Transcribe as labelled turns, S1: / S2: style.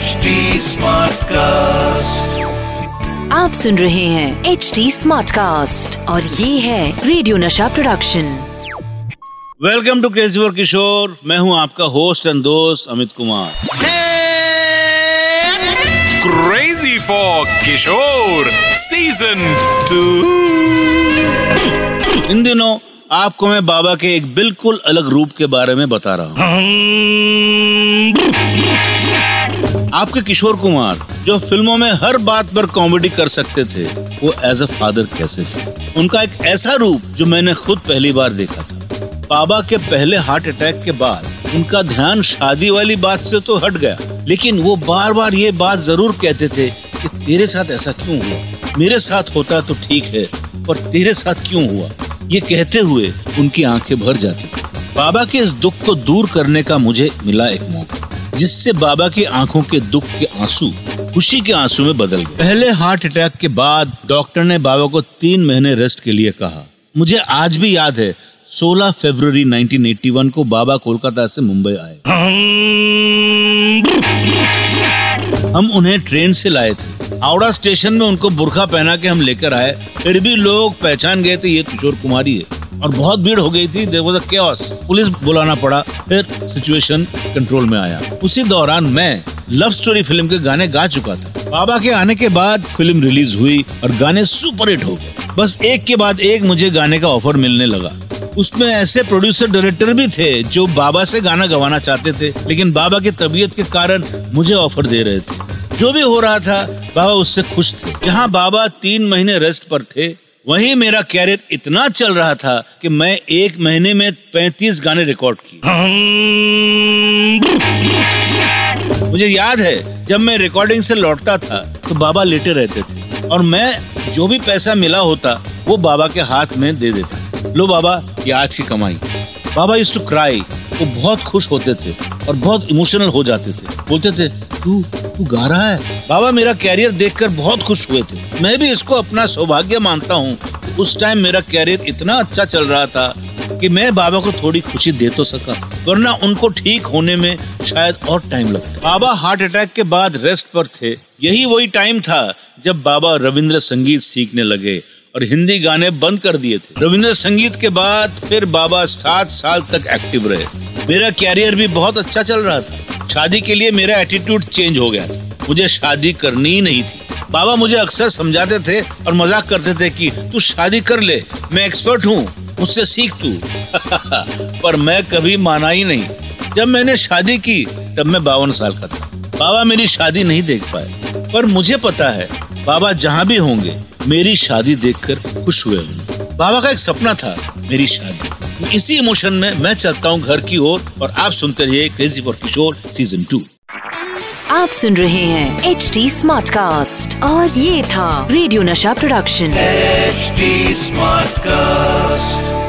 S1: HD cast
S2: आप सुन रहे हैं एच डी स्मार्ट कास्ट और ये है radio Nasha production
S3: welcome to crazy for Kishore मैं हूँ आपका होस्ट एंड दोस्त Amit Kumar.
S1: Crazy for Kishore Season 2.
S3: इन दिनों आपको मैं बाबा के एक बिल्कुल अलग रूप के बारे में बता रहा हूँ। आपके किशोर कुमार, जो फ़िल्मों में हर बात पर कॉमेडी कर सकते थे, वो एज अ फादर कैसे थे? उनका एक ऐसा रूप, जो मैंने खुद पहली बार देखा था। बाबा के पहले हार्ट अटैक के बाद, उनका ध्यान शादी वाली बात से तो हट गया। लेकिन वो बार बार ये बात ज़रूर कहते थे कि तेरे साथ ऐसा क्यों हुआ? मेरे साथ होता तो ठीक है, पर तेरे साथ क्यों हुआ? ये कहते हुए उनकी आँखें भर जाती। बाबा के इस दुख को दूर करने का मुझे मिला एक मौका। जिससे बाबा की आँखों के दुख के आँसू खुशी के आँसू में बदल गए। पहले हार्ट अटैक के बाद डॉक्टर ने बाबा को तीन महीने रेस्ट के लिए कहा। मुझे आज भी याद है 16 फरवरी 1981 को बाबा कोलकाता से मुंबई आए। हम उन्हें ट्रेन से लाए थे। हावड़ा स्टेशन में उनको बुरखा पहना के हम लेकर आए। फिर भी लोग पहचान गए थे, ये किशोर कुमारी है। और बहुत भीड़ हो गई थी। देर वॉज़ chaos. पुलिस बुलाना पड़ा। फिर सिचुएशन कंट्रोल में आया। उसी दौरान मैं लव स्टोरी फ़िल्म के गाने गा चुका था। बाबा के आने के बाद फ़िल्म रिलीज़ हुई और गाने सुपर हिट हो गए। बस एक के बाद एक मुझे गाने का ऑफ़र मिलने लगा। उसमें ऐसे प्रोड्यूसर डायरेक्टर भी थे जो बाबा से गाना गवाना चाहते थे, लेकिन बाबा की तबीयत के कारण मुझे ऑफ़र दे रहे थे। जो भी हो रहा था, बाबा उससे खुश थे। जहाँ बाबा तीन महीने रेस्ट पर थे वहीं मेरा कैरियर इतना चल रहा था कि मैं एक महीने में पैंतीस गाने रिकॉर्ड किए। मुझे याद है, जब मैं रिकॉर्डिंग से लौटता था तो बाबा लेटे रहते थे। और मैं जो भी पैसा मिला होता, वो बाबा के हाथ में दे देता। लो बाबा, ये आज की कमाई। बाबा यूज़ टू क्राई वो बहुत खुश होते थे और बहुत इमोशनल हो जाते थे। बोलते थे, तू तू गा रहा है? बाबा, मेरा कैरियर देखकर बहुत खुश हुए थे। मैं भी इसको अपना सौभाग्य मानता हूँ। उस टाइम मेरा कैरियर इतना अच्छा चल रहा था कि मैं बाबा को थोड़ी खुशी दे तो सका, वरना उनको ठीक होने में शायद और टाइम लगता। बाबा हार्ट अटैक के बाद रेस्ट पर थे। यही वही टाइम था जब बाबा रविंद्र संगीत सीखने लगे और हिंदी गाने बंद कर दिए थे। रविंद्र संगीत के बाद फिर बाबा सात साल तक एक्टिव रहे। मेरा कैरियर भी बहुत अच्छा चल रहा था। शादी के लिए मेरा एटीट्यूड चेंज हो गया। था मुझे शादी करनी ही नहीं थी। बाबा मुझे अक्सर समझाते थे और मज़ाक करते थे कि, तू शादी कर ले, मैं एक्सपर्ट हूँ, मुझसे सीख तू। पर मैं कभी माना ही नहीं। जब मैंने शादी की, तब मैं बावन साल का था। बाबा मेरी शादी नहीं देख पाए। पर मुझे पता है, बाबा जहाँ भी होंगे, मेरी शादी देखकर खुश हुए होंगे। बाबा का एक सपना था, मेरी शादी। इसी इमोशन में मैं चलता हूँ घर की ओर और, आप सुनते रहिए crazy for Kishore season two
S2: आप सुन रहे हैं एच डी स्मार्ट कास्ट और ये था radio Nasha production
S1: H smart Smartcast.